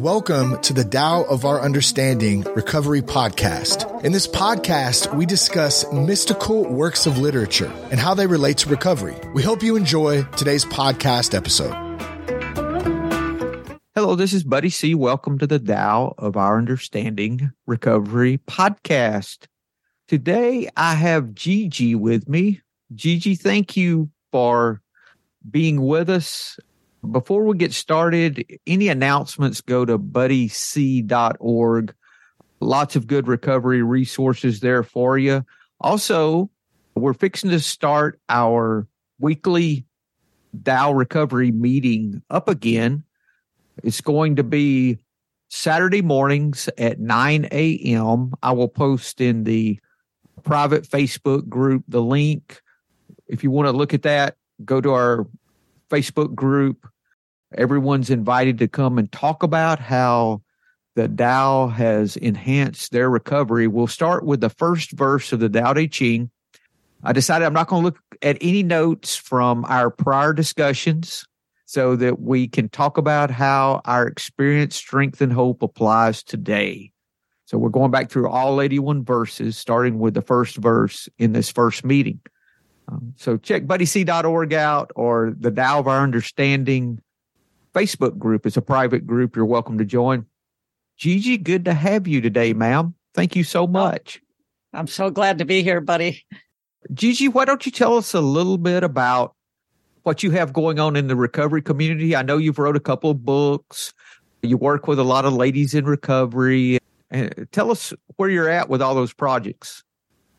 welcome to the Tao of Our Understanding Recovery Podcast. In this podcast, we discuss mystical works of literature and how they relate to recovery. We hope you enjoy today's podcast episode. Hello, this is Buddy C. Welcome to the Tao of Our Understanding Recovery Podcast. Today, I have Gigi with me. Gigi, thank you for being with us before we get started, any announcements go to buddyc.org. Lots of good recovery resources there for you. Also, we're fixing to start our weekly Tao recovery meeting up again. It's going to be Saturday mornings at 9 a.m. I will post in the private Facebook group the link. If you want to look at that, go to our Facebook group. Everyone's invited to come and talk about how the Tao has enhanced their recovery. We'll start with the first verse of the Tao Te Ching. I decided I'm not going to look at any notes from our prior discussions so that we can talk about how our experience, strength, and hope applies today. So we're going back through all 81 verses, starting with the first verse in this first meeting. Um, so check buddyc.org out or the Tao of Our Understanding Facebook group. It's a private group. You're welcome to join. Gigi, good to have you today, ma'am. Thank you so oh, much. I'm so glad to be here, buddy. Gigi, why don't you tell us a little bit about what you have going on in the recovery community? I know you've wrote a couple of books. You work with a lot of ladies in recovery. Tell us where you're at with all those projects.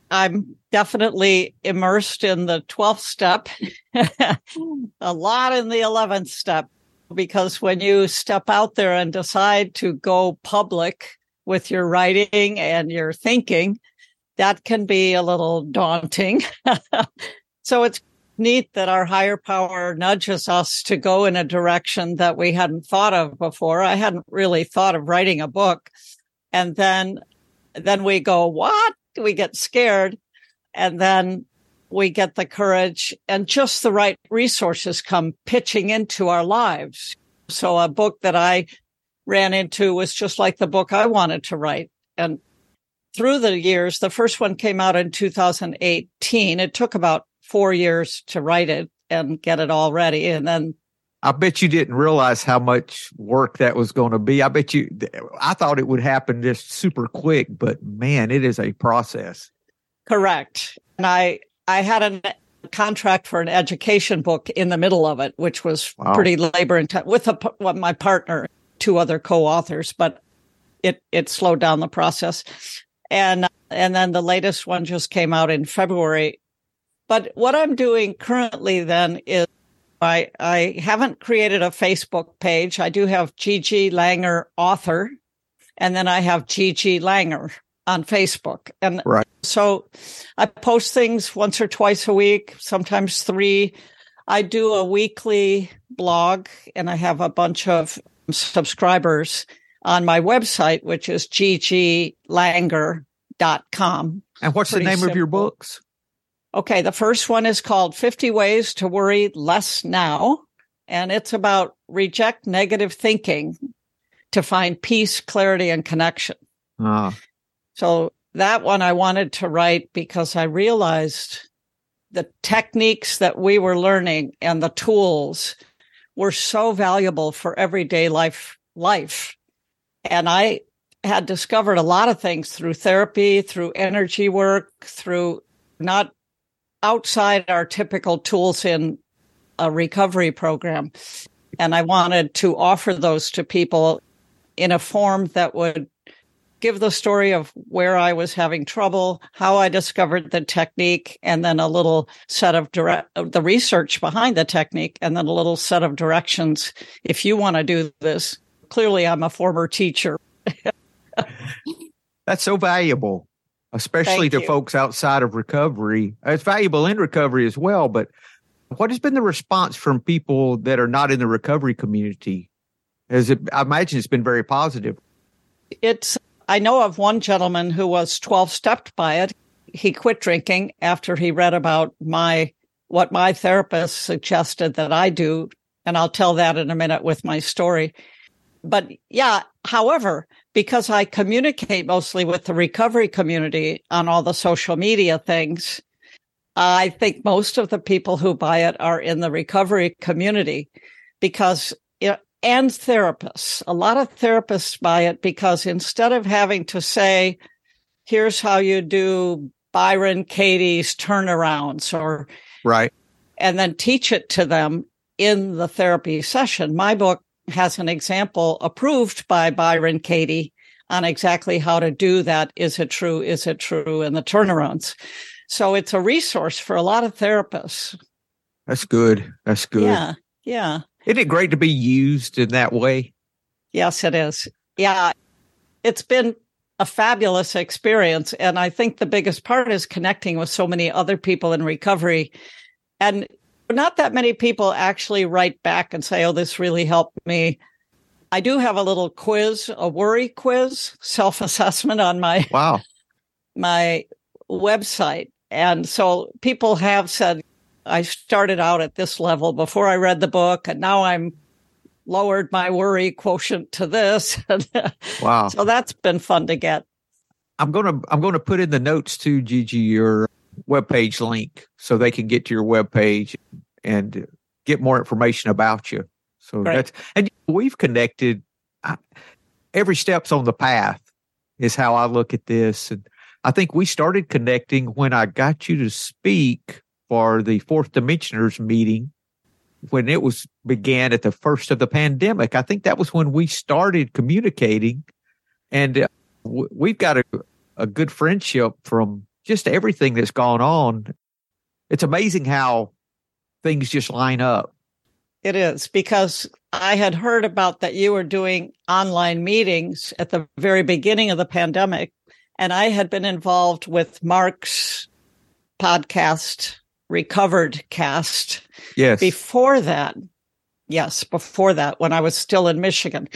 I'm definitely immersed in the 12th step, a lot in the 11th step, because when you step out there and decide to go public with your writing and your thinking, that can be a little daunting. so it's neat that our higher power nudges us to go in a direction that we hadn't thought of before. I hadn't really thought of writing a book. And then, then we go, what? we get scared and then we get the courage and just the right resources come pitching into our lives. So a book that I ran into was just like the book I wanted to write. And through the years, the first one came out in 2018. It took about four years to write it and get it all ready. And then I bet you didn't realize how much work that was going to be. I bet you, I thought it would happen just super quick, but man, it is a process. Correct. And I, I had a contract for an education book in the middle of it, which was wow. pretty labor intensive with a, well, my partner, two other co-authors, but it, it slowed down the process. And, and then the latest one just came out in February. But what I'm doing currently then is I, I haven't created a Facebook page. I do have Gigi Langer author, and then I have Gigi Langer on Facebook. And right. so I post things once or twice a week, sometimes three. I do a weekly blog and I have a bunch of subscribers on my website, which is gigilanger.com. And what's Pretty the name simple. of your books? Okay, the first one is called 50 Ways to Worry Less Now, and it's about reject negative thinking to find peace, clarity, and connection. Ah. So that one I wanted to write because I realized the techniques that we were learning and the tools were so valuable for everyday life life. And I had discovered a lot of things through therapy, through energy work, through not outside our typical tools in a recovery program. And I wanted to offer those to people in a form that would give the story of where I was having trouble, how I discovered the technique, and then a little set of direct, the research behind the technique, and then a little set of directions. If you want to do this, clearly I'm a former teacher. That's so valuable especially Thank to you. folks outside of recovery. It's valuable in recovery as well, but what has been the response from people that are not in the recovery community? Has it, I imagine it's been very positive. It's, I know of one gentleman who was 12 stepped by it. He quit drinking after he read about my, what my therapist suggested that I do. And I'll tell that in a minute with my story. But yeah, However, because I communicate mostly with the recovery community on all the social media things, I think most of the people who buy it are in the recovery community because and therapists. A lot of therapists buy it because instead of having to say, here's how you do Byron Katie's turnarounds or right and then teach it to them in the therapy session. My book has an example approved by Byron Katie on exactly how to do that. Is it true? Is it true? And the turnarounds. So it's a resource for a lot of therapists. That's good. That's good. Yeah. Yeah. Isn't it great to be used in that way? Yes, it is. Yeah. It's been a fabulous experience. And I think the biggest part is connecting with so many other people in recovery. And not that many people actually write back and say, Oh, this really helped me. I do have a little quiz, a worry quiz, self assessment on my, wow, my website. And so people have said, I started out at this level before I read the book and now I'm lowered my worry quotient to this. wow. So that's been fun to get. I'm going to I'm going to put in the notes to Gigi your webpage link so they can get to your webpage and get more information about you. So right. that's and we've connected I, every step's on the path is how I look at this and I think we started connecting when I got you to speak for the fourth dimensioners meeting when it was began at the first of the pandemic. I think that was when we started communicating, and uh, we've got a, a good friendship from just everything that's gone on. It's amazing how things just line up. It is because I had heard about that you were doing online meetings at the very beginning of the pandemic. And I had been involved with Mark's podcast recovered cast. Yes. Before that, yes, before that, when I was still in Michigan.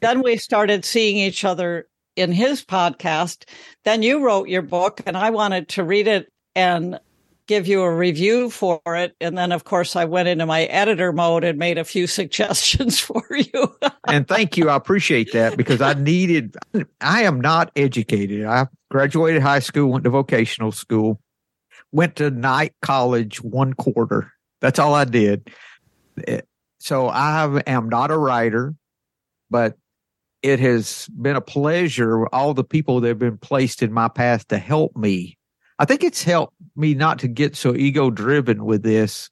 Then we started seeing each other in his podcast. Then you wrote your book, and I wanted to read it and give you a review for it. And then, of course, I went into my editor mode and made a few suggestions for you. and thank you. I appreciate that because I needed, I am not educated. I graduated high school, went to vocational school went to night college one quarter. That's all I did. Eh, so I am not a writer, but it has been a pleasure. All the people that have been placed in my path to help me. I think it's helped me not to get so ego driven with this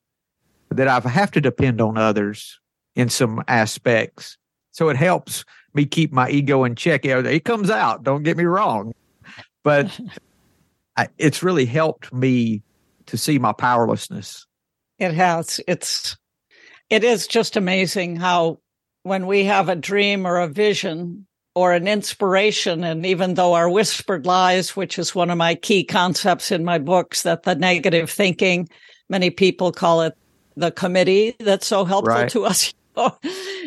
that I have to depend on others in some aspects. So it helps me keep my ego in check. It comes out. Don't get me wrong, but I, it's really helped me to see my powerlessness. It has. It's, it is just amazing how when we have a dream or a vision or an inspiration, and even though our whispered lies, which is one of my key concepts in my books, that the negative thinking, many people call it the committee that's so helpful right. to us.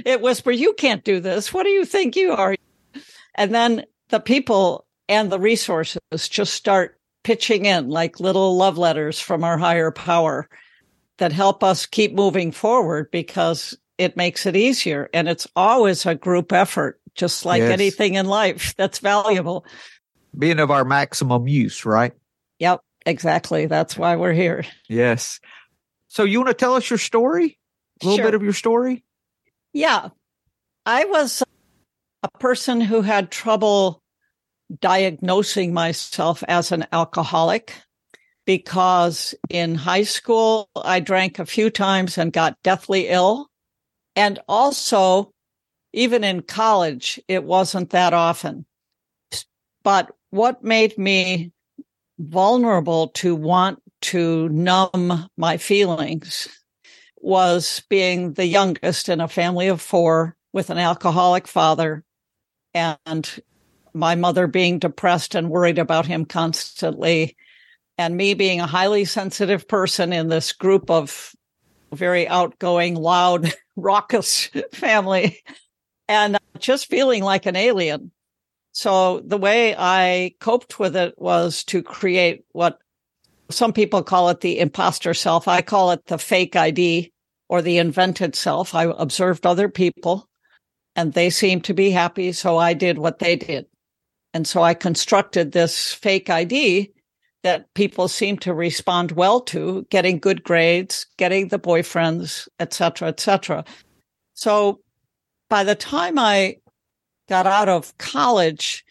it whispers, you can't do this. What do you think you are? And then the people and the resources just start pitching in like little love letters from our higher power that help us keep moving forward because it makes it easier. And it's always a group effort, just like yes. anything in life that's valuable. Being of our maximum use, right? Yep, exactly. That's why we're here. Yes. So you want to tell us your story? A little sure. bit of your story? Yeah. I was a person who had trouble diagnosing myself as an alcoholic because in high school I drank a few times and got deathly ill. And also, even in college, it wasn't that often. But what made me vulnerable to want to numb my feelings was being the youngest in a family of four with an alcoholic father and my mother being depressed and worried about him constantly, and me being a highly sensitive person in this group of very outgoing, loud, raucous family, and just feeling like an alien. So the way I coped with it was to create what some people call it the imposter self. I call it the fake ID or the invented self. I observed other people and they seemed to be happy. So I did what they did. And so I constructed this fake ID that people seem to respond well to, getting good grades, getting the boyfriends, et cetera, et cetera. So by the time I got out of college,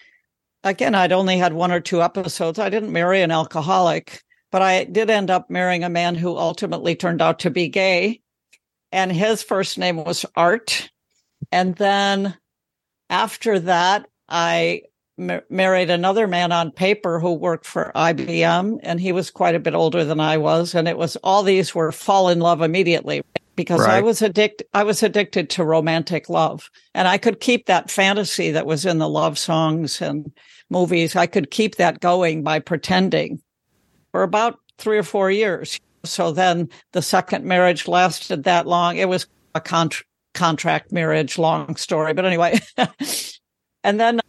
again, I'd only had one or two episodes. I didn't marry an alcoholic, but I did end up marrying a man who ultimately turned out to be gay. And his first name was Art. And then after that, I married another man on paper who worked for IBM and he was quite a bit older than I was and it was all these were fall in love immediately because right. I was addicted I was addicted to romantic love and I could keep that fantasy that was in the love songs and movies. I could keep that going by pretending for about 3 or 4 years. So then the second marriage lasted that long. It was a con- contract marriage long story but anyway. And then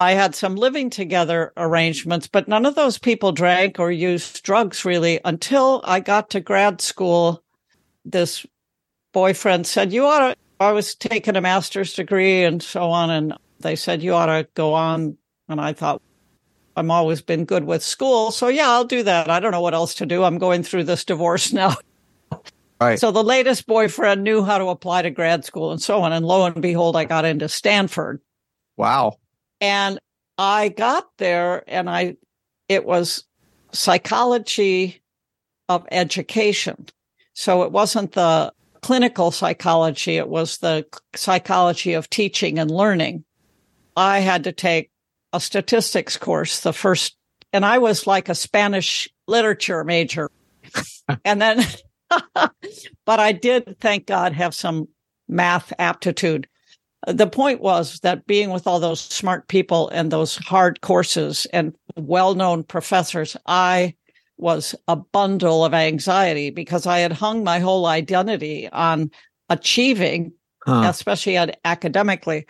I had some living together arrangements, but none of those people drank or used drugs really until I got to grad school. This boyfriend said, You ought to, I was taking a master's degree and so on. And they said, You ought to go on. And I thought, I'm always been good with school. So yeah, I'll do that. I don't know what else to do. I'm going through this divorce now. Right. So the latest boyfriend knew how to apply to grad school and so on. And lo and behold, I got into Stanford. Wow. And I got there and I, it was psychology of education. So it wasn't the clinical psychology. It was the psychology of teaching and learning. I had to take a statistics course, the first, and I was like a Spanish literature major. and then, but I did, thank God, have some math aptitude the point was that being with all those smart people and those hard courses and well-known professors, I was a bundle of anxiety because I had hung my whole identity on achieving, huh. especially academically.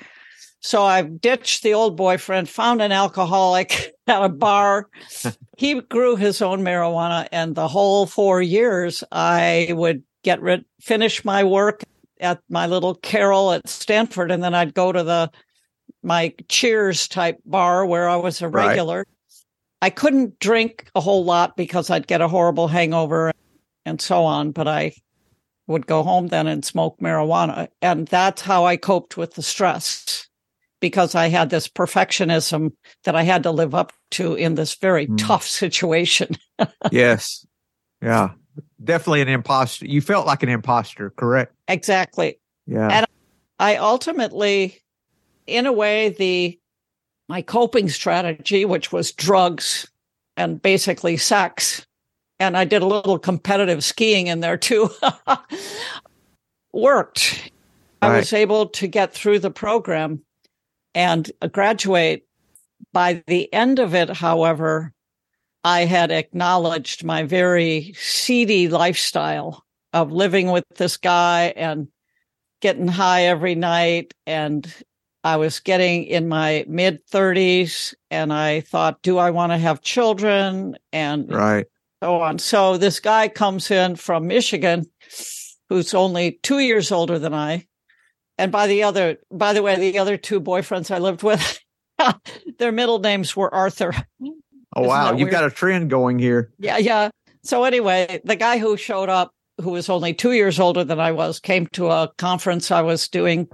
So I ditched the old boyfriend, found an alcoholic at a bar. he grew his own marijuana and the whole four years I would get rid, finish my work at my little carrel at Stanford, and then I'd go to the my Cheers type bar where I was a regular. Right. I couldn't drink a whole lot because I'd get a horrible hangover and so on, but I would go home then and smoke marijuana. And that's how I coped with the stress because I had this perfectionism that I had to live up to in this very mm. tough situation. yes. Yeah definitely an imposter. You felt like an imposter, correct? Exactly. Yeah. And I ultimately, in a way, the my coping strategy, which was drugs and basically sex, and I did a little competitive skiing in there too, worked. I was able to get through the program and graduate. By the end of it, however, I had acknowledged my very seedy lifestyle of living with this guy and getting high every night. And I was getting in my mid 30s and I thought, do I want to have children? And right. so on. So this guy comes in from Michigan who's only two years older than I. And by the other, by the way, the other two boyfriends I lived with, their middle names were Arthur. Hmm. Oh Isn't wow, you've got a trend going here. Yeah, yeah. So anyway, the guy who showed up, who was only two years older than I was, came to a conference I was doing,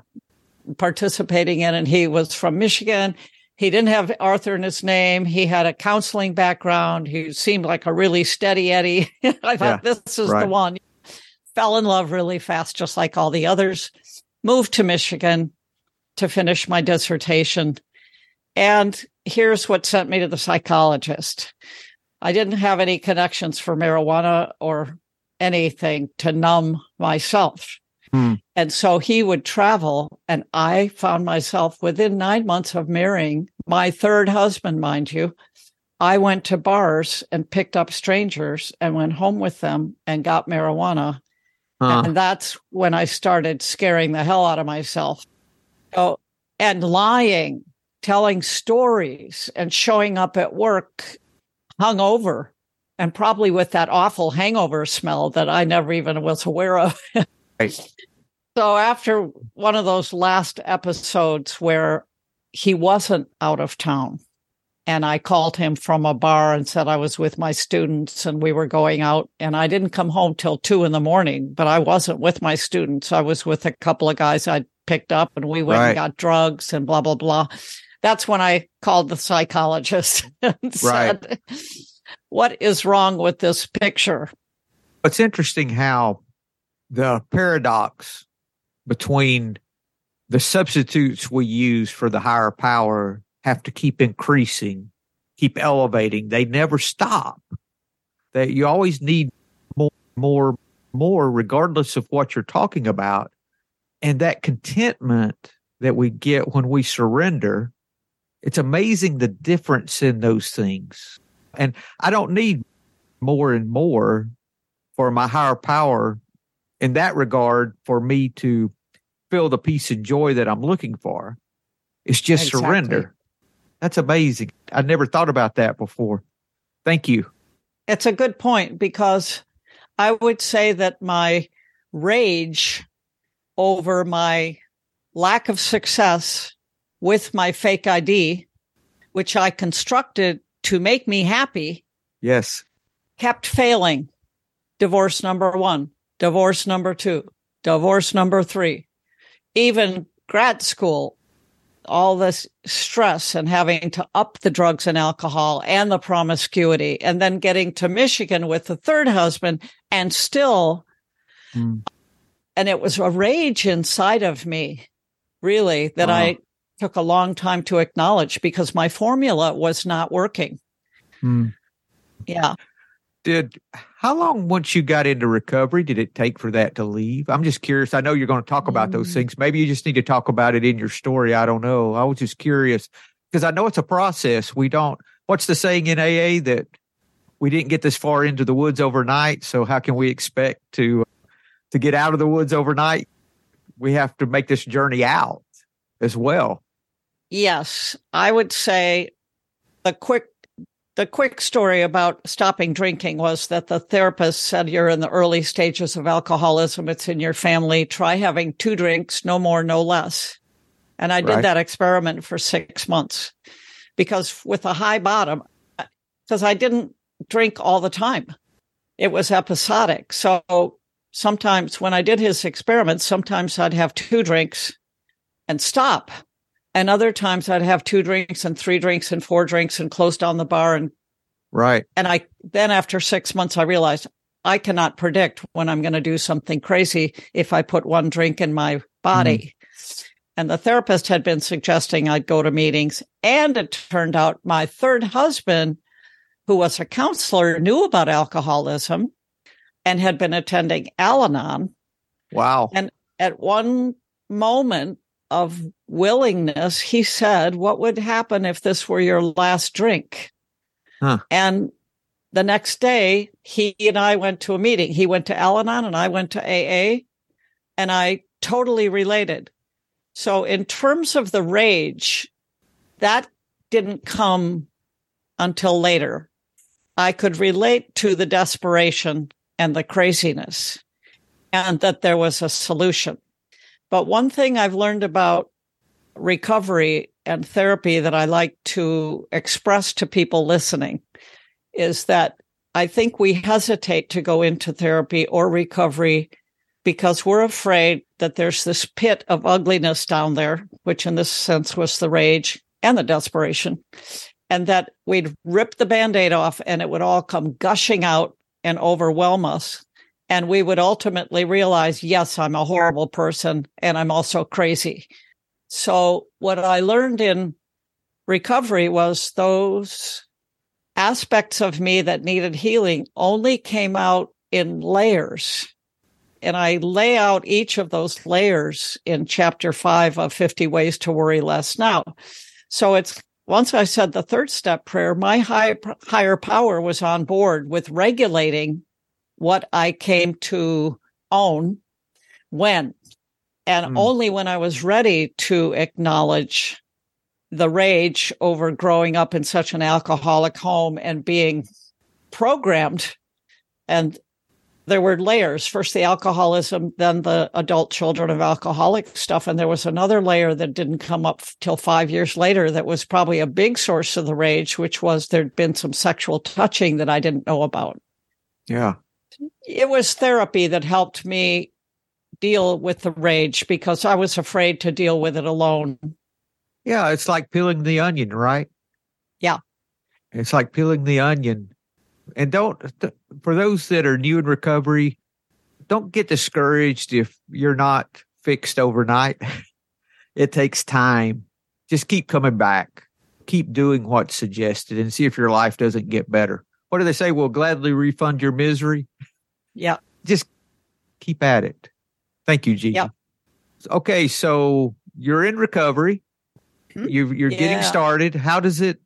participating in, and he was from Michigan. He didn't have Arthur in his name. He had a counseling background. He seemed like a really steady Eddie. I thought yeah, this is right. the one. Fell in love really fast, just like all the others. Moved to Michigan to finish my dissertation. And here's what sent me to the psychologist. I didn't have any connections for marijuana or anything to numb myself. Hmm. And so he would travel, and I found myself within nine months of marrying my third husband, mind you. I went to bars and picked up strangers and went home with them and got marijuana. Huh. And that's when I started scaring the hell out of myself. So, and lying telling stories and showing up at work hungover and probably with that awful hangover smell that I never even was aware of. right. So after one of those last episodes where he wasn't out of town, and I called him from a bar and said I was with my students and we were going out, and I didn't come home till two in the morning, but I wasn't with my students. I was with a couple of guys I'd picked up, and we went Right. and got drugs and blah blah blah. That's when I called the psychologist and said, "What is wrong with this picture?" It's interesting how the paradox between the substitutes we use for the higher power have to keep increasing, keep elevating. They never stop. That you always need more, more, more, regardless of what you're talking about. And that contentment that we get when we surrender, it's amazing the difference in those things. And I don't need more and more for my higher power in that regard for me to feel the peace and joy that I'm looking for. It's just Exactly. surrender. That's amazing. I never thought about that before. Thank you. It's a good point because I would say that my rage over my lack of success with my fake ID, which I constructed to make me happy, Yes. kept failing. Divorce number one, divorce number two, divorce number three, even grad school, all this stress and having to up the drugs and alcohol and the promiscuity, and then getting to Michigan with the third husband and still, Hmm. and it was a rage inside of me, really, that Wow. I took a long time to acknowledge because my formula was not working. Hmm. Yeah. Did how long once you got into recovery did it take for that to leave? I'm just curious. I know you're going to talk about those Mm. things. Maybe you just need to talk about it in your story. I don't know. I was just curious because I know it's a process. We don't. What's the saying in AA that we didn't get this far into the woods overnight? So how can we expect to to get out of the woods overnight? We have to make this journey out as well. Yes, I would say the quick the quick story about stopping drinking was that the therapist said you're in the early stages of alcoholism, it's in your family, try having two drinks, no more, no less. And I did Right. that experiment for 6 months because with a high bottom uh, because I didn't drink all the time. It was episodic. So sometimes when I did his experiments, sometimes I'd have two drinks and stop. And other times I'd have two drinks and three drinks and four drinks and close down the bar. And, Right. and I, then after six months, I realized I cannot predict when I'm going to do something crazy if I put one drink in my body. Mm-hmm. And the therapist had been suggesting I'd go to meetings. And it turned out my third husband, who was a counselor, knew about alcoholism and had been attending Al Anon Wow. And- at one moment of willingness, he said, What would happen if this were your last drink? Huh. And the next day, he and I went to a meeting. He went to Al Anon and I went to AA, and I totally related. So, in terms of the rage, that didn't come until later. I could relate to the desperation and the craziness and that there was a solution. But one thing I've learned about recovery and therapy that I like to express to people listening is that I think we hesitate to go into therapy or recovery because we're afraid that there's this pit of ugliness down there, which in this sense was the rage and the desperation, and that we'd rip the band aid off and it would all come gushing out and overwhelm us. And we would ultimately realize, yes, I'm a horrible person and I'm also crazy. So what I learned in recovery was those aspects of me that needed healing only came out in layers. And I lay out each of those layers in chapter five of 50 Ways to Worry Less Now. So it's once I said the third step prayer, my high, higher power was on board with regulating what I came to own when. And Hmm. only when I was ready to acknowledge the rage over growing up in such an alcoholic home and being programmed and there were layers. First the alcoholism then the adult children of alcoholic stuff and there was another layer that didn't come up till 5 years later that was probably a big source of the rage which was there'd been some sexual touching that I didn't know about. Yeah. It was therapy that helped me deal with the rage because I was afraid to deal with it alone. Yeah it's like peeling the onion right? Yeah. It's like peeling the onion. And don't for those that are new in recovery don't get discouraged if you're not fixed overnight. It takes time. Just keep coming back. Keep doing what's suggested and see if your life doesn't get better. What do they say? We'll gladly refund your misery. Yeah. Just keep at it thank you g yeah okay so you're in recovery hmm. you, you're Yeah. getting started how does it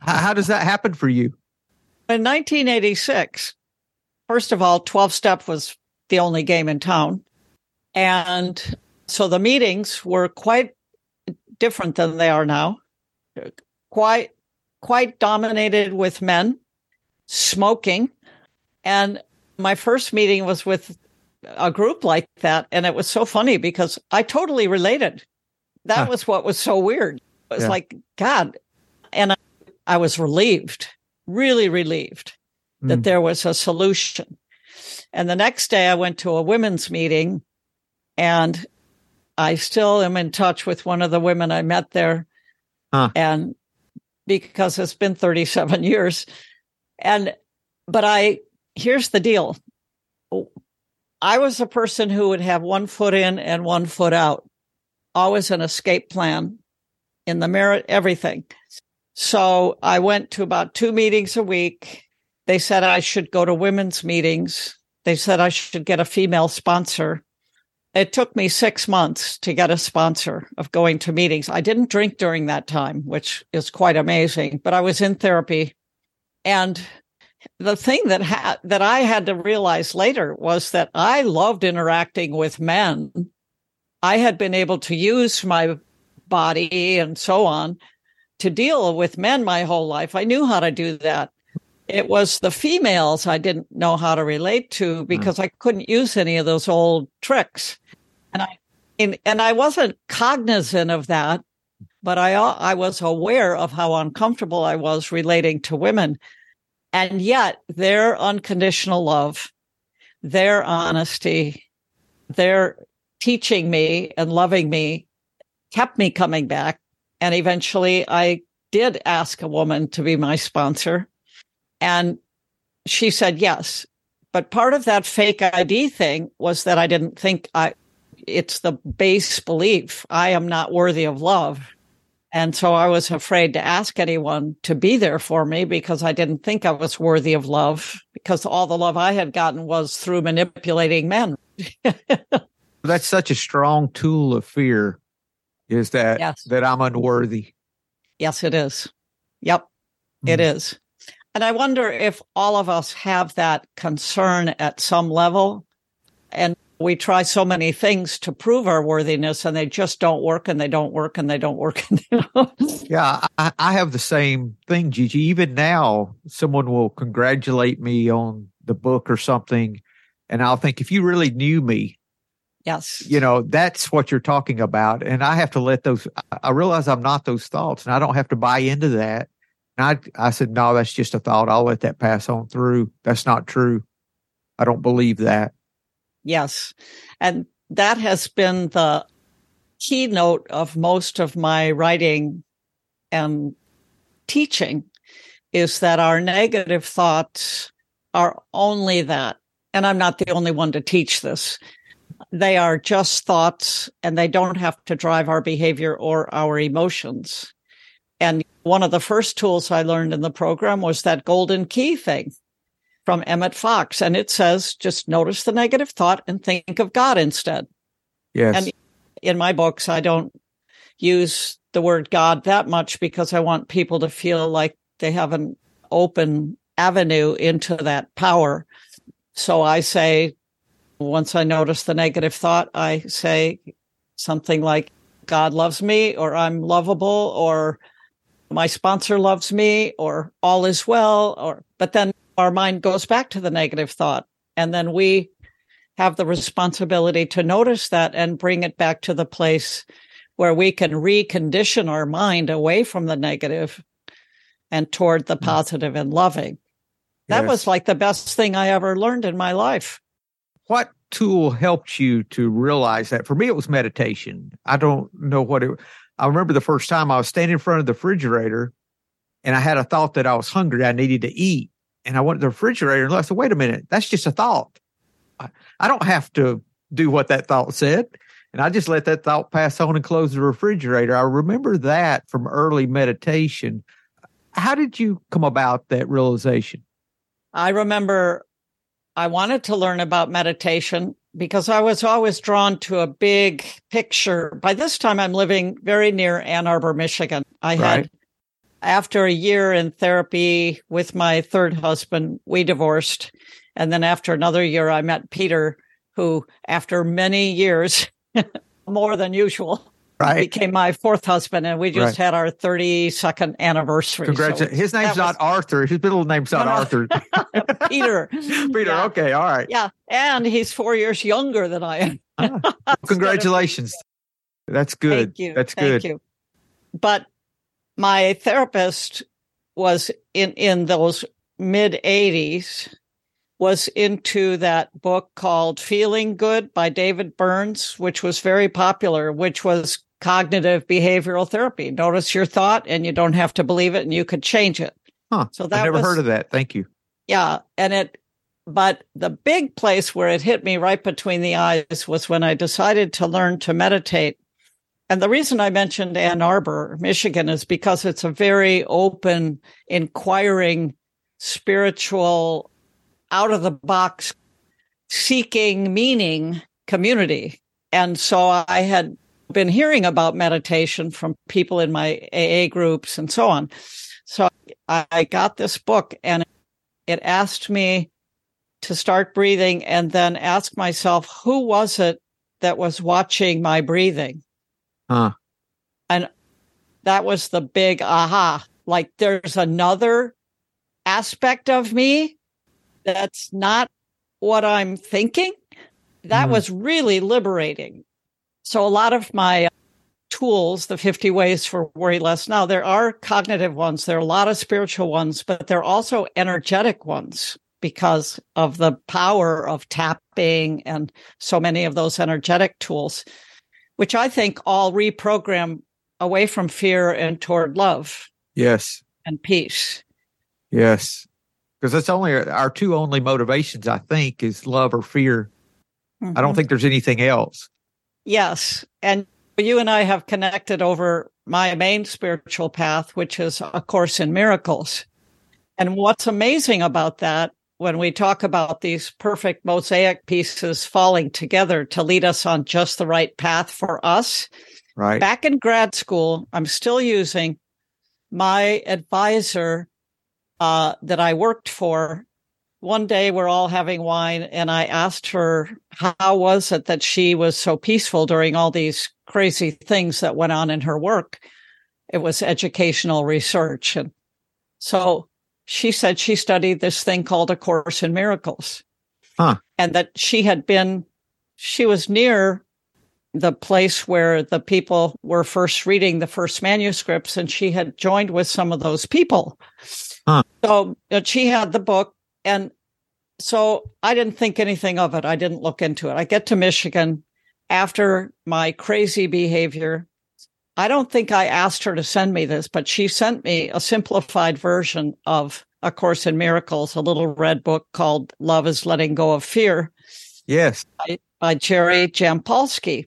how, how does that happen for you In 1986, first of all, 12 step was the only game in town. And so the meetings were quite different than they are now. Quite, quite dominated with men smoking. And my first meeting was with a group like that. And it was so funny because I totally related. That Huh. was what was so weird. It was Yeah. like, God. And I, I was relieved, really relieved that Mm. there was a solution. And the next day I went to a women's meeting and I still am in touch with one of the women I met there. Huh. And because it's been 37 years. And, but I, here's the deal. I was a person who would have one foot in and one foot out, always an escape plan in the merit, everything. So I went to about two meetings a week. They said I should go to women's meetings. They said I should get a female sponsor. It took me six months to get a sponsor of going to meetings. I didn't drink during that time, which is quite amazing, but I was in therapy. And the thing that ha- that I had to realize later was that I loved interacting with men. I had been able to use my body and so on to deal with men my whole life. I knew how to do that. It was the females I didn't know how to relate to because mm. I couldn't use any of those old tricks. And I and, and I wasn't cognizant of that, but I I was aware of how uncomfortable I was relating to women. And yet their unconditional love, their honesty, their teaching me and loving me kept me coming back. And eventually I did ask a woman to be my sponsor. And she said yes. But part of that fake ID thing was that I didn't think I, it's the base belief I am not worthy of love. And so I was afraid to ask anyone to be there for me because I didn't think I was worthy of love because all the love I had gotten was through manipulating men. that's such a strong tool of fear is that Yes. that i'm unworthy Yes, it is. Yep, it Mhm. is. And I wonder if all of us have that concern at some level. And we try so many things to prove our worthiness and they just don't work and they don't work and they don't work. Yeah I, I have the same thing gigi. Even now someone will congratulate me on the book or something and i'll think if you really knew me yes. you know that's what you're talking about and i have to let those I- i realize i'm not those thoughts and i don't have to buy into that. And i i said no that's just a thought. I'll let that pass on through. That's not true. I don't believe that Yes. And that has been the keynote of most of my writing and teaching is that our negative thoughts are only that. And I'm not the only one to teach this. They are just thoughts and they don't have to drive our behavior or our emotions. And one of the first tools I learned in the program was that golden key thing from Emmett Fox. And it says, just notice the negative thought and think of God instead. yes And- In my books, I don't use the word God that much because I want people to feel like they have an open avenue into that power. So I say, once I notice the negative thought, I say something like, God loves me, or I'm lovable, or my sponsor loves me, or all is well, or, but then our mind goes back to the negative thought. And then we have the responsibility to notice that and bring it back to the place where we can recondition our mind away from the negative and toward the mm. positive and loving. That yes. was like the best thing I ever learned in my life. What tool helped you to realize that? For me, it was meditation. I don't know what it. I remember the first time I was standing in front of the refrigerator, and I had a thought that I was hungry. I needed to eat, and I went to the refrigerator and I said, "Wait a minute, that's just a thought. I, I don't have to do what that thought said." And I just let that thought pass on and close the refrigerator. I remember that from early meditation. How did you come about that realization? I remember I wanted to learn about meditation because I was always drawn to a big picture. By this time, I'm living very near Ann Arbor, Michigan. I right. had, after a year in therapy with my third husband, we divorced. And then after another year, I met Peter, who, after many years, more than usual, right. became my fourth husband, and we just right. had our 32nd anniversary. Congratulations. So His name's not was, Arthur. His middle name's not no, no. Arthur. Peter. Peter. Yeah. Okay. All right. Yeah. And he's four years younger than I am. ah, congratulations. That's good. Thank you. That's Thank good. You. But my therapist was in, in those mid 80s was into that book called Feeling Good by David Burns, which was very popular, which was cognitive behavioral therapy. Notice your thought and you don't have to believe it and you could change it. Huh. So that I've never was, heard of that. Thank you. Yeah. And it, but the big place where it hit me right between the eyes was when I decided to learn to meditate. And the reason I mentioned Ann Arbor, Michigan is because it's a very open, inquiring, spiritual, out of the box, seeking meaning community. And so I had been hearing about meditation from people in my AA groups and so on. So I got this book and it asked me to start breathing and then ask myself, who was it that was watching my breathing? Huh. And that was the big aha. Like there's another aspect of me that's not what I'm thinking. That mm. was really liberating. So a lot of my tools, the 50 ways for worry less now, there are cognitive ones. There are a lot of spiritual ones, but there are also energetic ones because of the power of tapping and so many of those energetic tools, which I think all reprogram away from fear and toward love. Yes. And peace. Yes. Because that's only our two only motivations, I think, is love or fear. Mm-hmm. I don't mm-hmm. think there's anything else. Yes. And you and I have connected over my main spiritual path, which is A Course in Miracles. And what's amazing about that, when we talk about these perfect mosaic pieces falling together to lead us on just the right path for us. Right. Back in grad school, I'm still using my advisor uh, that I worked for one day we're all having wine and I asked her how was it that she was so peaceful during all these crazy things that went on in her work. It was educational research. And so she said she studied this thing called A Course in Miracles. Huh. And that she had been, she was near the place where the people were first reading the first manuscripts and she had joined with some of those people. Huh. So she had the book and so I didn't think anything of it. I didn't look into it. I get to Michigan after my crazy behavior. I don't think I asked her to send me this, but she sent me a simplified version of A Course in Miracles, a little red book called Love is Letting Go of Fear. Yes. By, by Jerry Jampolsky.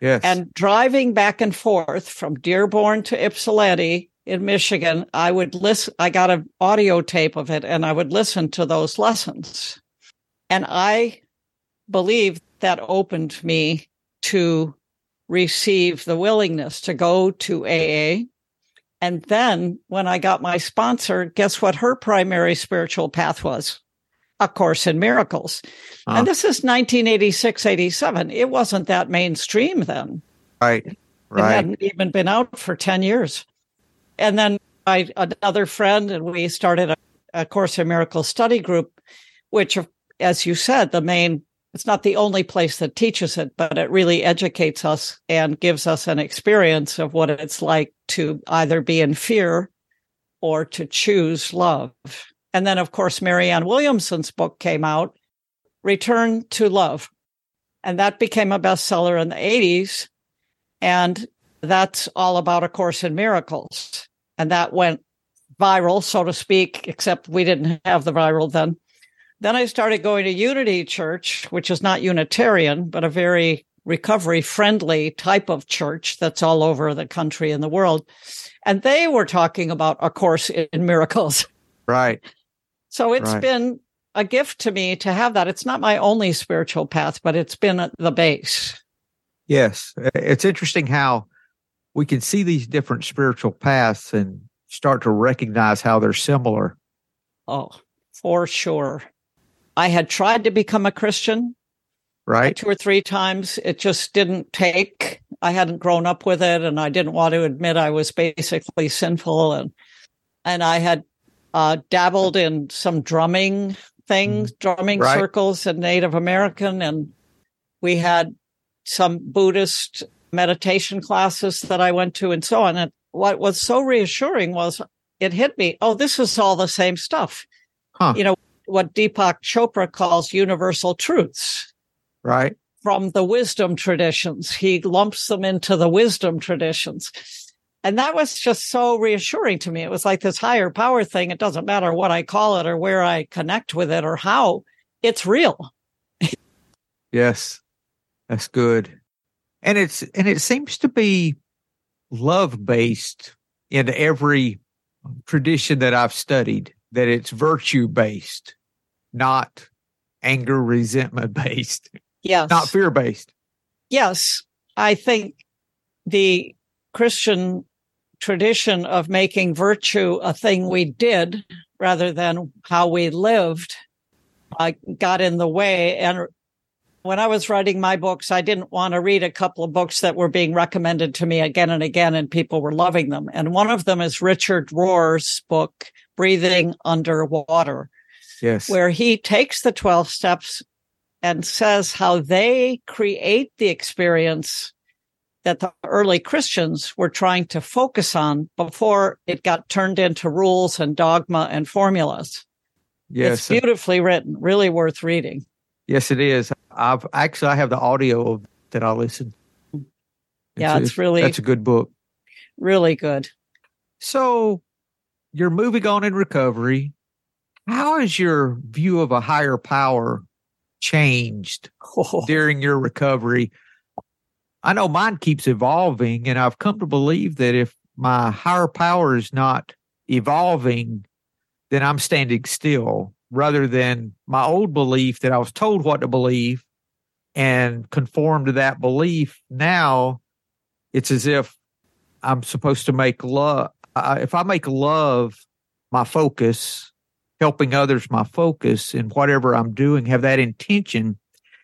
Yes. And driving back and forth from Dearborn to Ypsilanti in Michigan, I would listen. I got an audio tape of it and I would listen to those lessons. And I believe that opened me to receive the willingness to go to AA. And then when I got my sponsor, guess what her primary spiritual path was? A Course in Miracles. Uh-huh. And this is 1986, 87. It wasn't that mainstream then. Right. Right. It hadn't even been out for 10 years. And then I, another friend, and we started a, a Course in Miracles study group, which as you said, the main, it's not the only place that teaches it, but it really educates us and gives us an experience of what it's like to either be in fear or to choose love. And then, of course, Marianne Williamson's book came out, Return to Love. And that became a bestseller in the 80s. And that's all about A Course in Miracles. And that went viral, so to speak, except we didn't have the viral then. Then I started going to Unity Church, which is not Unitarian, but a very recovery friendly type of church that's all over the country and the world. And they were talking about A Course in Miracles. Right. So it's Right. been a gift to me to have that. It's not my only spiritual path, but it's been the base. Yes. It's interesting how we can see these different spiritual paths and start to recognize how they're similar. Oh, for sure. I had tried to become a Christian Right. two or three times. It just didn't take. I hadn't grown up with it and I didn't want to admit I was basically sinful and and I had uh, dabbled in some drumming things, drumming Right. circles in Native American and we had some Buddhist meditation classes that I went to and so on. And what was so reassuring was it hit me, oh, this is all the same stuff. Huh. You know, what Deepak Chopra calls universal truths Right. from the wisdom traditions. He lumps them into the wisdom traditions. And that was just so reassuring to me. It was like this higher power thing. It doesn't matter what I call it or where I connect with it or how it's real. Yes. That's good. And it's and it seems to be love based in every tradition that I've studied, that it's virtue based, not anger, resentment based, Yes. not fear based. yes. I think the Christian tradition of making virtue a thing we did rather than how we lived uh, got in the way. And when I was writing my books, I didn't want to read a couple of books that were being recommended to me again and again, and people were loving them. And one of them is Richard Rohr's book, Breathing Underwater, Yes. where he takes the 12 steps and says how they create the experience that the early Christians were trying to focus on before it got turned into rules and dogma and formulas. yes. It's beautifully written, really worth reading. Yes, it is. I've actually I have the audio of that I listened. Yeah, it's really- that's a good book. Really good. So you're moving on in recovery. How has your view of a higher power changed Oh, during your recovery? I know mine keeps evolving, and I've come to believe that if my higher power is not evolving, then I'm standing still rather than my old belief that I was told what to believe and conform to that belief. Now it's as if I'm supposed to make love. If I make love my focus, helping others my focus in whatever I'm doing, have that intention,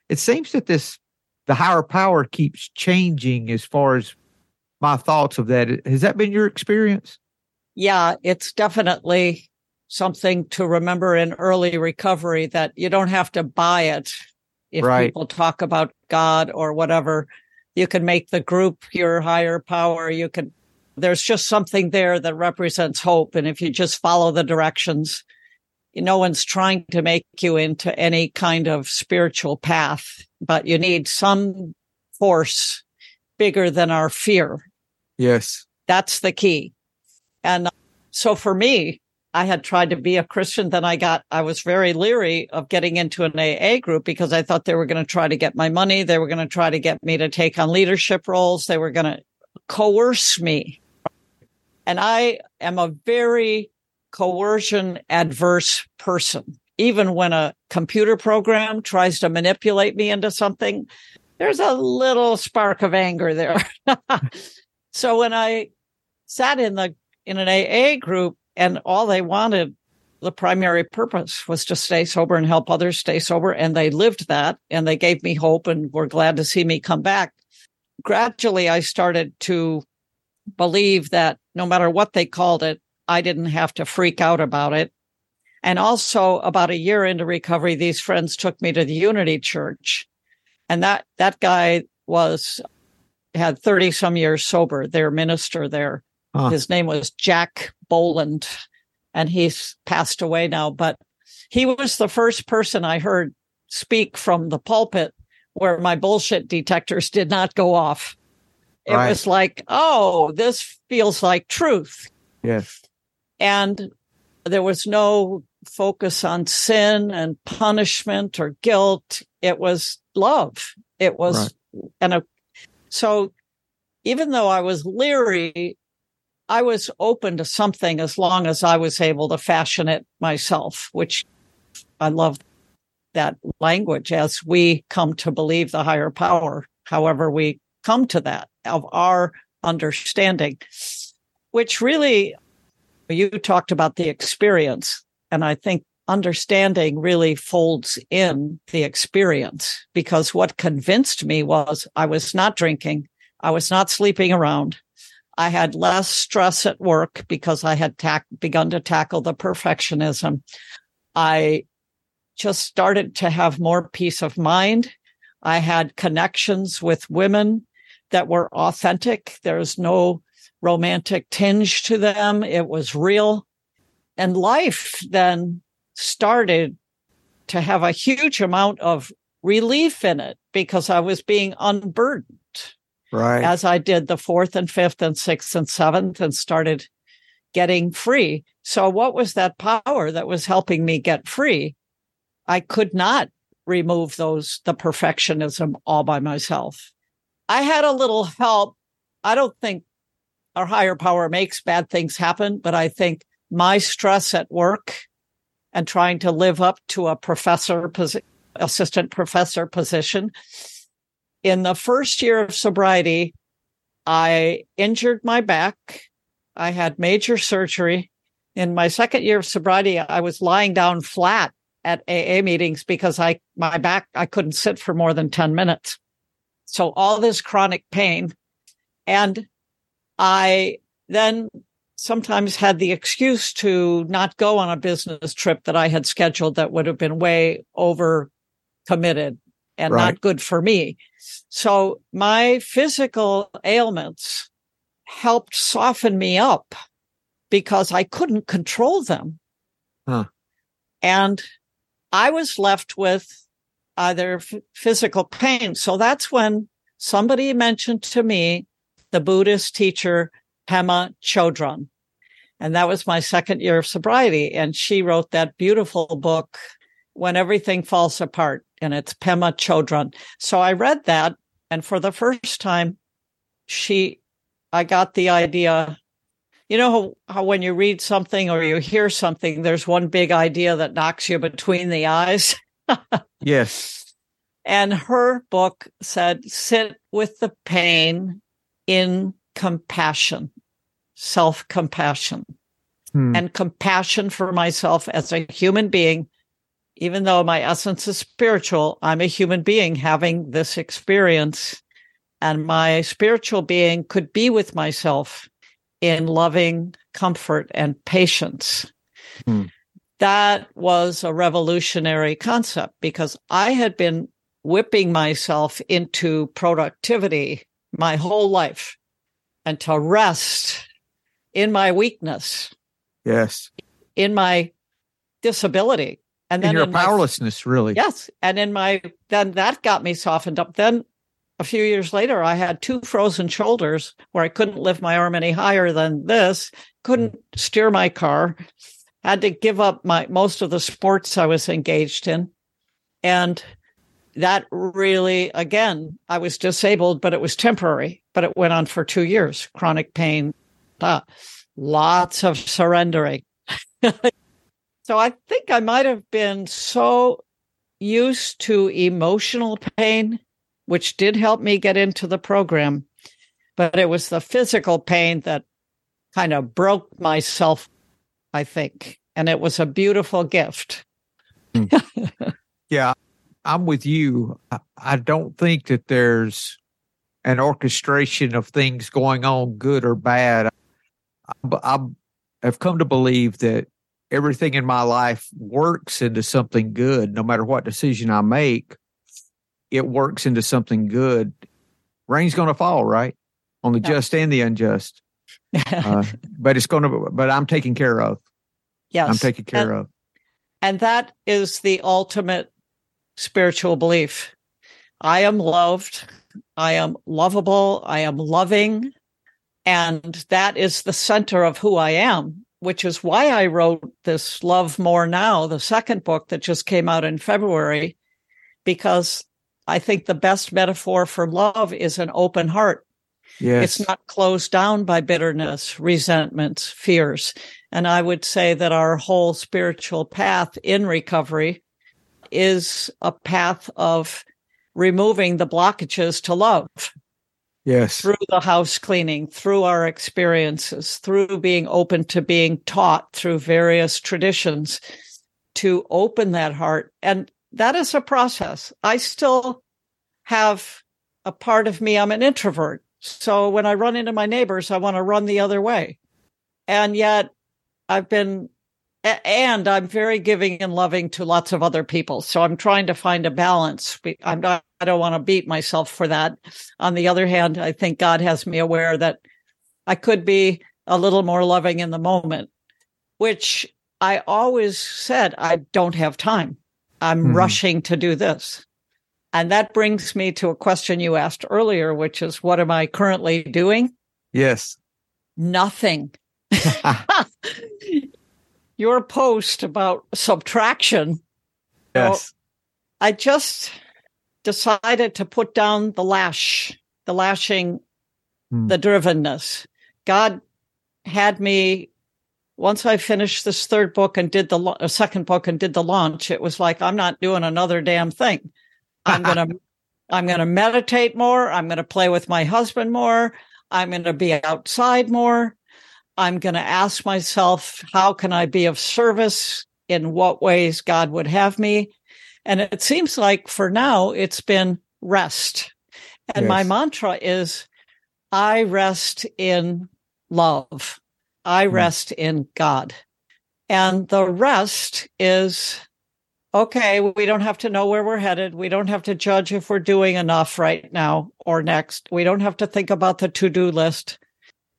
it seems that this the higher power keeps changing as far as my thoughts of that. Has that been your experience? yeah, it's definitely something to remember in early recovery that you don't have to buy it. If Right. people talk about God or whatever, you can make the group your higher power. You can, there's just something there that represents hope. And if you just follow the directions, no one's trying to make you into any kind of spiritual path, but you need some force bigger than our fear. Yes. That's the key. And so for me, I had tried to be a Christian. Then I got, I was very leery of getting into an AA group because I thought they were going to try to get my money. They were going to try to get me to take on leadership roles. They were going to coerce me. And I am a very coercion adverse person. Even when a computer program tries to manipulate me into something, there's a little spark of anger there. so when I sat in the in an AA group and all they wanted the primary purpose was to stay sober and help others stay sober and they lived that and they gave me hope and were glad to see me come back gradually i started to believe that no matter what they called it i didn't have to freak out about it And also about a year into recovery, these friends took me to the Unity Church. And that, that guy was, had 30 some years sober, their minister there. Huh. His name was Jack Boland and he's passed away now, but he was the first person I heard speak from the pulpit where my bullshit detectors did not go off. It right. was like, oh, this feels like truth. Yes. And there was no focus on sin and punishment or guilt. It was love. It was, right. and a, so even though I was leery, I was open to something as long as I was able to fashion it myself, which I love that language as we come to believe the higher power, however we come to that of our understanding, which really you talked about the experience. And I think understanding really folds in the experience because what convinced me was I was not drinking. I was not sleeping around. I had less stress at work because I had ta- begun to tackle the perfectionism. I just started to have more peace of mind. I had connections with women that were authentic. There's no romantic tinge to them. It was real. And life then started to have a huge amount of relief in it because I was being unburdened. Right. As I did the fourth and fifth and sixth and seventh and started getting free. So what was that power that was helping me get free? I could not remove those, the perfectionism all by myself. I had a little help. I don't think our higher power makes bad things happen, but I think my stress at work and trying to live up to a professor, assistant professor position. In the first year of sobriety, I injured my back. I had major surgery. In my second year of sobriety, I was lying down flat at AA meetings because I, my back, I couldn't sit for more than 10 minutes. So all this chronic pain. And I then sometimes had the excuse to not go on a business trip that I had scheduled that would have been way over committed and right. not good for me. So my physical ailments helped soften me up because I couldn't control them. Huh. And I was left with either f- physical pain. So that's when somebody mentioned to me the Buddhist teacher, Pema Chodron. And that was my second year of sobriety. And she wrote that beautiful book, When Everything Falls Apart. And it's Pema Chodron. So I read that. And for the first time, she, I got the idea you know how, how, when you read something or you hear something, there's one big idea that knocks you between the eyes? yes. And her book said, sit with the pain in compassion, self compassion, hmm. and compassion for myself as a human being. Even though my essence is spiritual, I'm a human being having this experience. And my spiritual being could be with myself in loving comfort and patience. Hmm. That was a revolutionary concept because I had been whipping myself into productivity my whole life and to rest in my weakness. Yes. In my disability. And then in your in powerlessness, my, really. Yes. And in my, then that got me softened up. Then a few years later, I had two frozen shoulders where I couldn't lift my arm any higher than this, couldn't steer my car, had to give up my most of the sports I was engaged in. And that really, again, I was disabled, but it was temporary, but it went on for two years, chronic pain, ah, lots of surrendering. so I think I might have been so used to emotional pain which did help me get into the program. But it was the physical pain that kind of broke myself, I think. And it was a beautiful gift. Hmm. yeah, I'm with you. I don't think that there's an orchestration of things going on, good or bad. I, I have come to believe that everything in my life works into something good. No matter what decision I make, it works into something good. Rain's going to fall, right? On the Yeah. just and the unjust. Uh, but it's going to, but I'm taken care of. yes. I'm taken care and, of. And that is the ultimate spiritual belief. I am loved. I am lovable. I am loving. And that is the center of who I am, which is why I wrote this Love More Now, the second book that just came out in February, because I think the best metaphor for love is an open heart. Yes. It's not closed down by bitterness, resentments, fears. And I would say that our whole spiritual path in recovery is a path of removing the blockages to love yes. through the house cleaning, through our experiences, through being open to being taught through various traditions to open that heart. And that is a process. I still have a part of me, I'm an introvert. So when I run into my neighbors, I want to run the other way. And yet I've been, and I'm very giving and loving to lots of other people. So I'm trying to find a balance. I'm not, I don't want to beat myself for that. On the other hand, I think God has me aware that I could be a little more loving in the moment, which I always said I don't have time. I'm Mhm. rushing to do this. And that brings me to a question you asked earlier, which is what am I currently doing? Yes. Nothing. Your post about subtraction, yes. I just decided to put down the lash, the lashing, Hmm. the drivenness. God had me once I finished this third book and did the uh, second book and did the launch. It was like I'm not doing another damn thing. I'm gonna I'm gonna meditate more. I'm gonna play with my husband more. I'm gonna be outside more. I'm gonna ask myself, how can I be of service? In what ways God would have me? And it seems like for now it's been rest. And my mantra is I rest in love. I Hmm. rest in God. And the rest is okay, we don't have to know where we're headed. We don't have to judge if we're doing enough right now or next. We don't have to think about the to do list.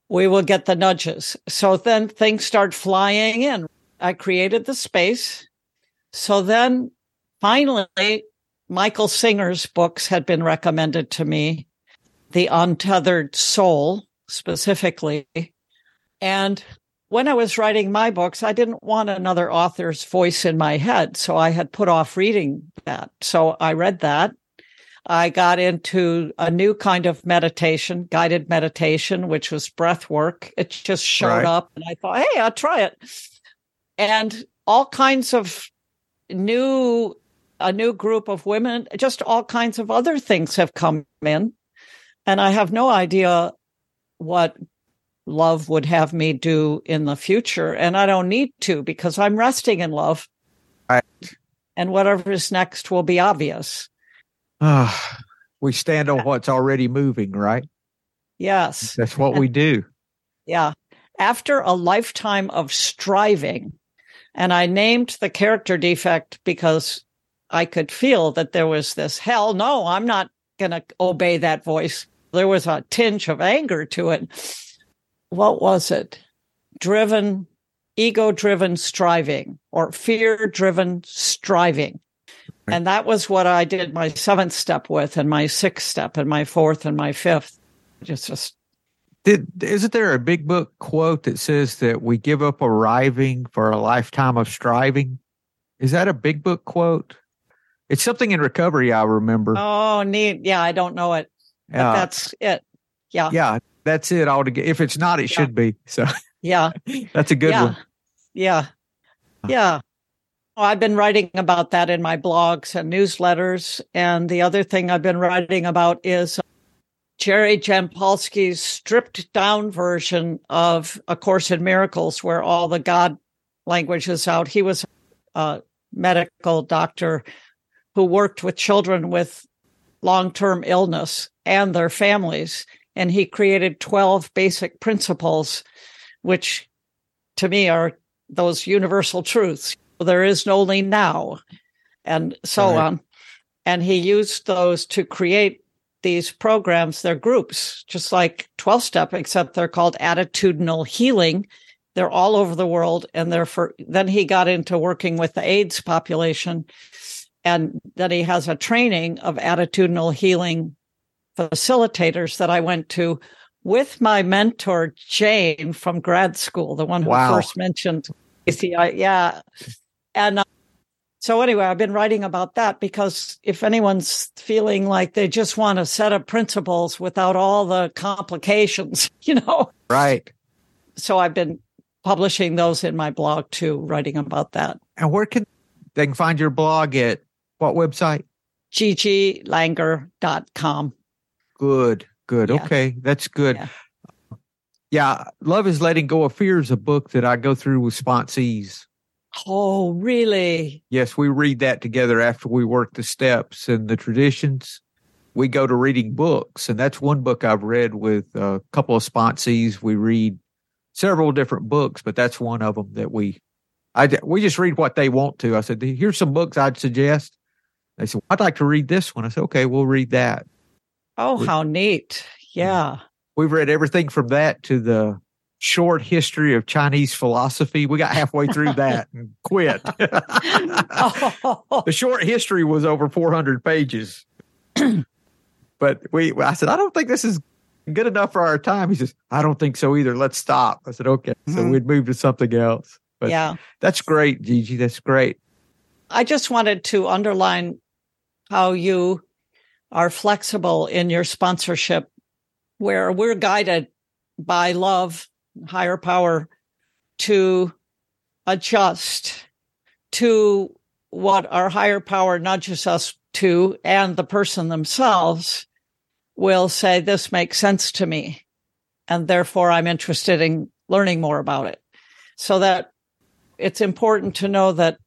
We will get the nudges. So then things start flying in. I created the space. So then finally, Michael Singer's books had been recommended to me, The Untethered Soul specifically. And when I was writing my books, I didn't want another author's voice in my head. So I had put off reading that. So I read that. I got into a new kind of meditation, guided meditation, which was breath work. It just showed Right. up and I thought, hey, I'll try it. And all kinds of new, a new group of women, just all kinds of other things have come in. And I have no idea what love would have me do in the future. And I don't need to because I'm resting in love. Right. And whatever is next will be obvious. Ah, we stand on what's already moving, right? Yes. That's what we do. Yeah. After a lifetime of striving, and I named the character defect because I could feel that there was this hell no, I'm not going to obey that voice. There was a tinge of anger to it. What was it? Driven, ego driven striving or fear driven striving. Right. And that was what I did my seventh step with, and my sixth step, and my fourth, and my fifth. Just, just Did, isn't there a big book quote that says that we give up arriving for a lifetime of striving? Is that a big book quote? It's something in recovery, I remember. Oh, neat. Yeah, I don't know it, but Uh, that's it. Yeah, yeah, that's it altogether. If it's not, it Yeah. should be. So yeah, that's a good yeah, one. yeah, yeah. Oh, I've been writing about that in my blogs and newsletters. And the other thing I've been writing about is Jerry Jampolsky's stripped down version of A Course in Miracles, where all the God language is out. He was a medical doctor who worked with children with long term illness and their families. And he created 12 basic principles, which to me are those universal truths. There is no only now, and so Right. on. And he used those to create these programs. They're groups, just like 12 step, except they're called attitudinal healing. They're all over the world. And they're for, then he got into working with the AIDS population. And then he has a training of attitudinal healing facilitators that I went to with my mentor, Jane from grad school, the one who Wow. first mentioned ACI. Yeah. And uh, so anyway, I've been writing about that because if anyone's feeling like they just want a set of principles without all the complications, you know, Right. so I've been publishing those in my blog too, writing about that. And where can they can find your blog at what website? gigilanger.com. Good. Good. Yeah. Okay. That's good. Yeah. Yeah. Love is Letting Go of Fear is a book that I go through with sponsees. Oh, really? Yes, we read that together after we work the steps and the traditions. We go to reading books, and that's one book I've read with a couple of sponsees. We read several different books, but that's one of them that we, I we just read what they want to. I said, "Here's some books I'd suggest." They said, "I'd like to read this one." I said, "Okay, we'll read that." Oh, We- how neat. Yeah. We've read everything from that to the short history of Chinese philosophy. We got halfway through that and quit. Oh, the short history was over 400 pages. but we, I said, I don't think this is good enough for our time. He says, I don't think so either. Let's stop. I said, okay. So Mhm. we'd move to something else. But yeah. that's great, Gigi. That's great. I just wanted to underline how you are flexible in your sponsorship, where we're guided by love, higher power to adjust to what our higher power nudges us to, and the person themselves will say, This makes sense to me. And therefore, I'm interested in learning more about it. So that it's important to know that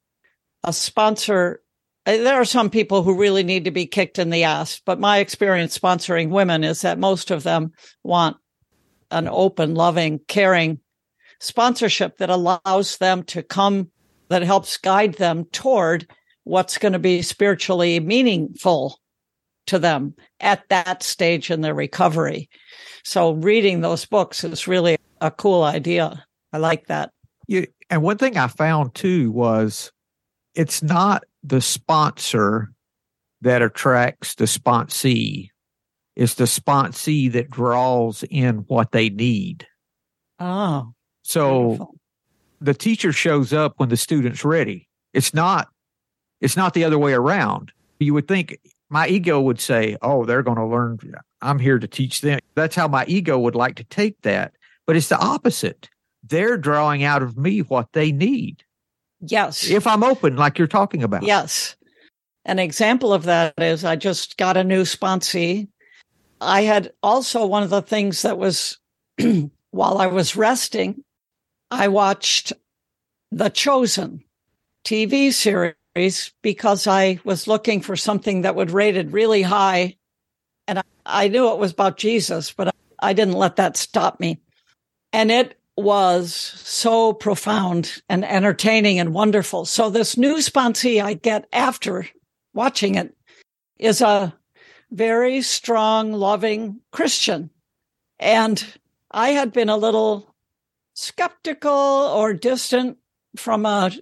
a sponsor Uh, there are some people who really need to be kicked in the ass, but my experience sponsoring women is that most of them want an open, loving, caring sponsorship that allows them to come, that helps guide them toward what's going to be spiritually meaningful to them at that stage in their recovery. So reading those books is really a cool idea. I like that. You, and one thing I found too was it's not the sponsor that attracts the sponsee. It's the sponsee that draws in what they need. Oh, So the teacher shows up when the student's ready. It's not it's not the other way around. You would think my ego would say, "Oh, they're going to learn I'm here to teach them." That's how my ego would like to take that. But it's the opposite. They're drawing out of me what they need. Yes. If I'm open like you're talking about. Yes. An example of that is I just got a new sponsee. I had also one of the things that was while I was resting, I watched The Chosen TV series because I was looking for something that would rate it really high. And I, I knew it was about Jesus, but I didn't let that stop me. And it was so profound and entertaining and wonderful. So this new sponsee I get after watching it is a very strong, loving Christian. And I had been a little skeptical or distant from a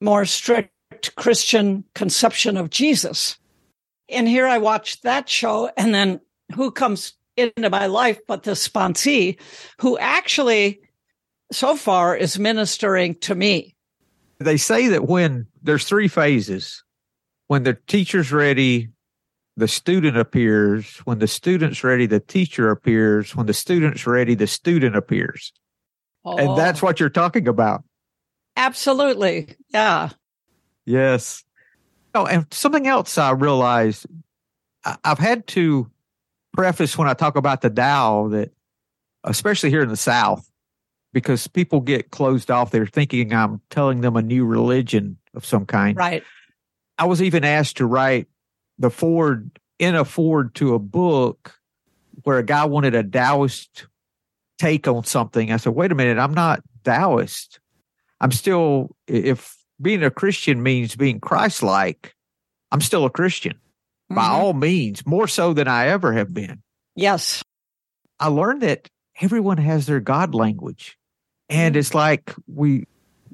more strict Christian conception of Jesus. And here I watched that show and then who comes into my life but the sponsee who actually so far is ministering to me. They say that when there's three phases. When the teacher's ready, the student appears. When the student's ready, the teacher appears. When the student's ready, the student appears. And that's Oh, what you're talking about. absolutely. Yeah. Yes. Oh, and something else I realized I've had to preface when I talk about the Tao that, especially here in the South, because people get closed off. They're thinking I'm telling them a new religion of some kind. Right. I was even asked to write the forward in a forward to a book where a guy wanted a Taoist take on something. I said, wait a minute, I'm not Taoist. I'm still, if being a Christian means being Christ like, I'm still a Christian mm-hmm. by all means, more so than I ever have been. Yes. I learned that everyone has their God language. And it's like we,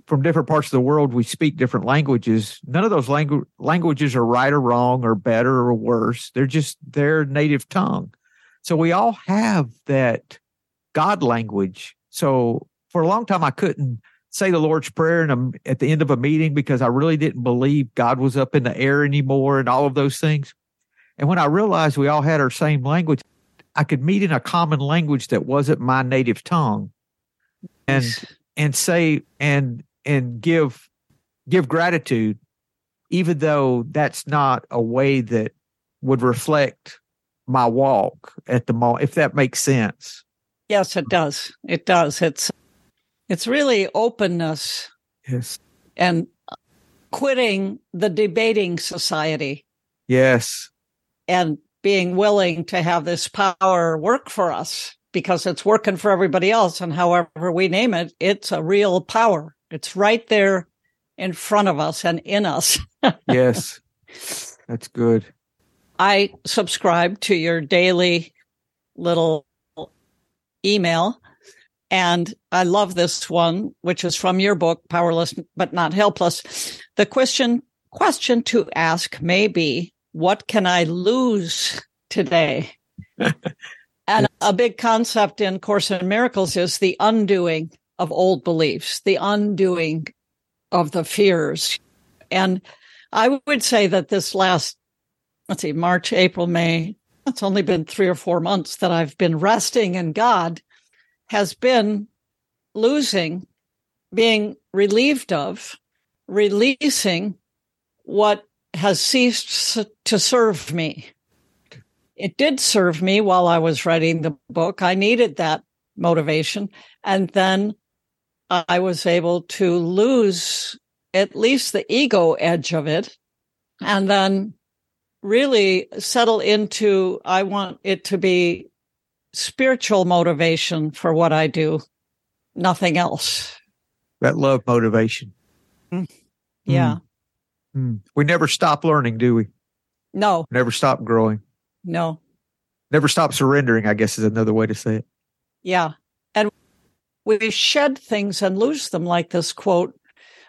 from different parts of the world, we speak different languages. None of those langu- languages are right or wrong or better or worse. They're just their native tongue. So we all have that God language. So for a long time, I couldn't say the Lord's Prayer a, at the end of a meeting because I really didn't believe God was up in the air anymore and all of those things. And when I realized we all had our same language, I could meet in a common language that wasn't my native tongue and and say and and give give gratitude even though that's not a way that would reflect my walk at the moment if that makes sense yes it does it does it's it's really openness. Yes. And quitting the debating society. Yes. And being willing to have this power work for us because it's working for everybody else. And however we name it, it's a real power. It's right there in front of us and in us. yes. That's good. I subscribe to your daily little email and I love this one, which is from your book, Powerless but Not Helpless. The question, question to ask may be, what can I lose today? and a big concept in Course in Miracles is the undoing of old beliefs, the undoing of the fears. And I would say that this last, let's see, March, April, May, it's only been three or four months that I've been resting in God has been losing, being relieved of, releasing what has ceased to serve me. It did serve me while I was writing the book. I needed that motivation. And then I was able to lose at least the ego edge of it and then really settle into I want it to be spiritual motivation for what I do, nothing else. That love motivation. Mm. Yeah. Mm. Mm. We never stop learning, do we? No. Never stop growing. No. Never stop surrendering, I guess is another way to say it. Yeah. And we shed things and lose them, like this quote,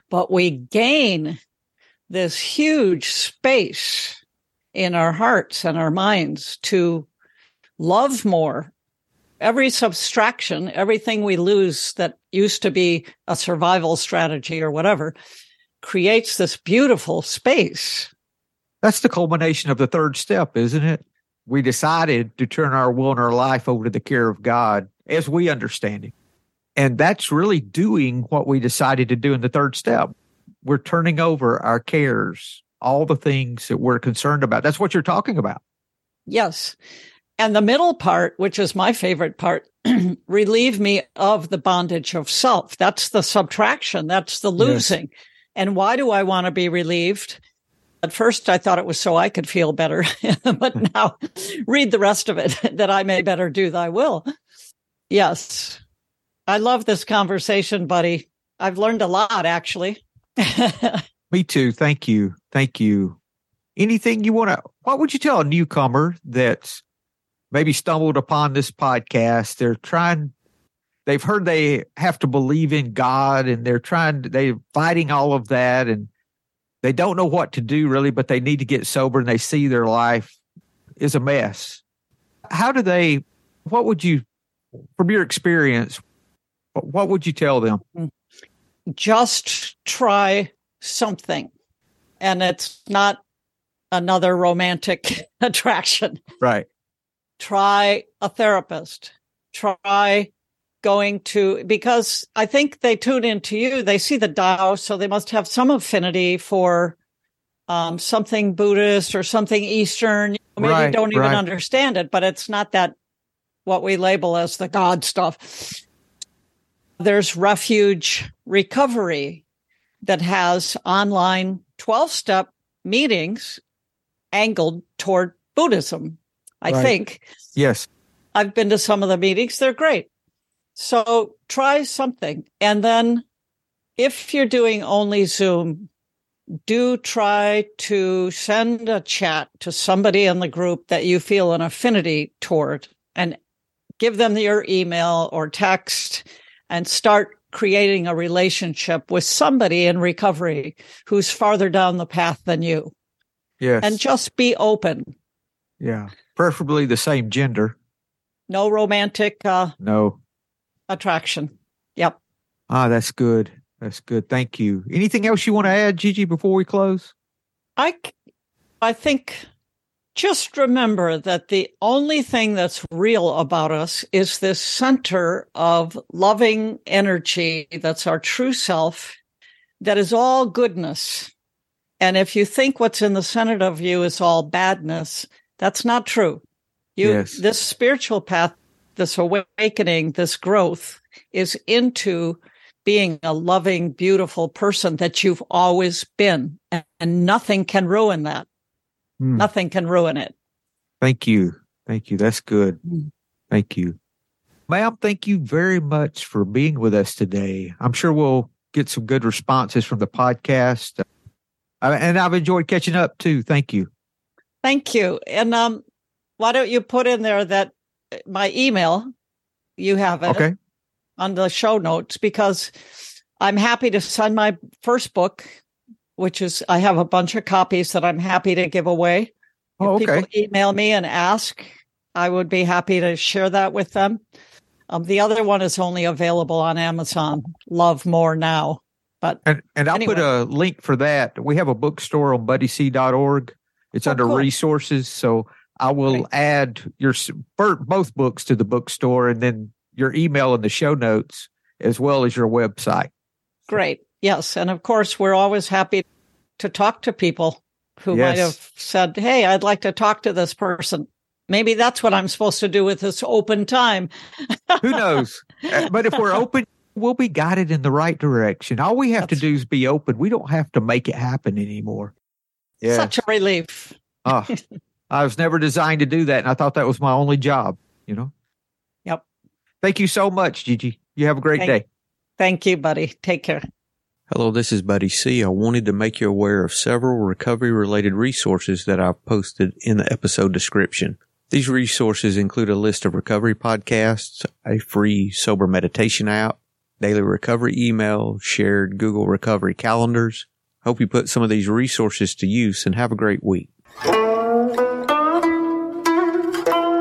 but we gain this huge space in our hearts and our minds to love more. Every subtraction, everything we lose that used to be a survival strategy or whatever, creates this beautiful space. That's the culmination of the third step, isn't it? We decided to turn our will and our life over to the care of God as we understand it. And that's really doing what we decided to do in the third step. We're turning over our cares, all the things that we're concerned about. That's what you're talking about. Yes. And the middle part, which is my favorite part, relieve me of the bondage of self. That's the subtraction. That's the losing. Yes. And why do I want to be relieved? At first, I thought it was so I could feel better, but hmm. now read the rest of it that I may better do thy will. Yes. I love this conversation, buddy. I've learned a lot, actually. Me too. Thank you. Thank you. Anything you want to, what would you tell a newcomer that's maybe stumbled upon this podcast. They're trying, they've heard they have to believe in God and they're trying, they're fighting all of that and they don't know what to do really, but they need to get sober and they see their life is a mess. How do they, what would you, from your experience, what would you tell them? Just try something. And it's not another romantic attraction. Right try a therapist, try going to, because I think they tune into you. They see the Tao, so they must have some affinity for um, something Buddhist or something Eastern. Maybe right, don't even right. understand it, but it's not that what we label as the God stuff. There's Refuge Recovery that has online 12 step meetings angled toward Buddhism. I right. think. Yes. I've been to some of the meetings. They're great. So try something. And then if you're doing only Zoom, do try to send a chat to somebody in the group that you feel an affinity toward and give them your email or text and start creating a relationship with somebody in recovery who's farther down the path than you. Yes. And just be open. Yeah. Preferably the same gender. No romantic uh, No. Attraction. Yep. Ah, that's good. That's good. Thank you. Anything else you want to add, Gigi, before we close? I, I think just remember that the only thing that's real about us is this center of loving energy that's our true self, that is all goodness. And if you think what's in the center of you is all badness, that's not true. You, Yes. this spiritual path, this awakening, this growth is into being a loving, beautiful person that you've always been. And, and nothing can ruin that. Hmm. Nothing can ruin it. Thank you. Thank you. That's good. Mm. Thank you. Ma'am, thank you very much for being with us today. I'm sure we'll get some good responses from the podcast. Uh, and I've enjoyed catching up too. Thank you. Thank you. And um, why don't you put in there that my email, you have it Okay. on the show notes because I'm happy to send my first book, which is I have a bunch of copies that I'm happy to give away. Oh, If okay. people email me and ask, I would be happy to share that with them. Um, the other one is only available on Amazon. Love more now. But And and I'll put a link for that. We have a bookstore on buddyc.org. It's Oh, under cool. resources. So I will Great. add your both books to the bookstore and then your email in the show notes as well as your website. Great. Yes. And of course, we're always happy to talk to people who might have said, Hey, I'd like to talk to this person. Maybe that's what I'm supposed to do with this open time. Who knows? Uh, but if we're open, we'll be guided in the right direction. All we have That's- to do is be open. We don't have to make it happen anymore. Yeah. Such a relief. Ah, I was never designed to do that. And I thought that was my only job, you know? Yep. Thank you so much, Gigi. You have a great Thank- day. Thank you, buddy. Take care. Hello, this is Buddy C. I wanted to make you aware of several recovery related resources that I've posted in the episode description. These resources include a list of recovery podcasts, a free sober meditation app, daily recovery email, shared Google recovery calendars. Hope you put some of these resources to use and have a great week.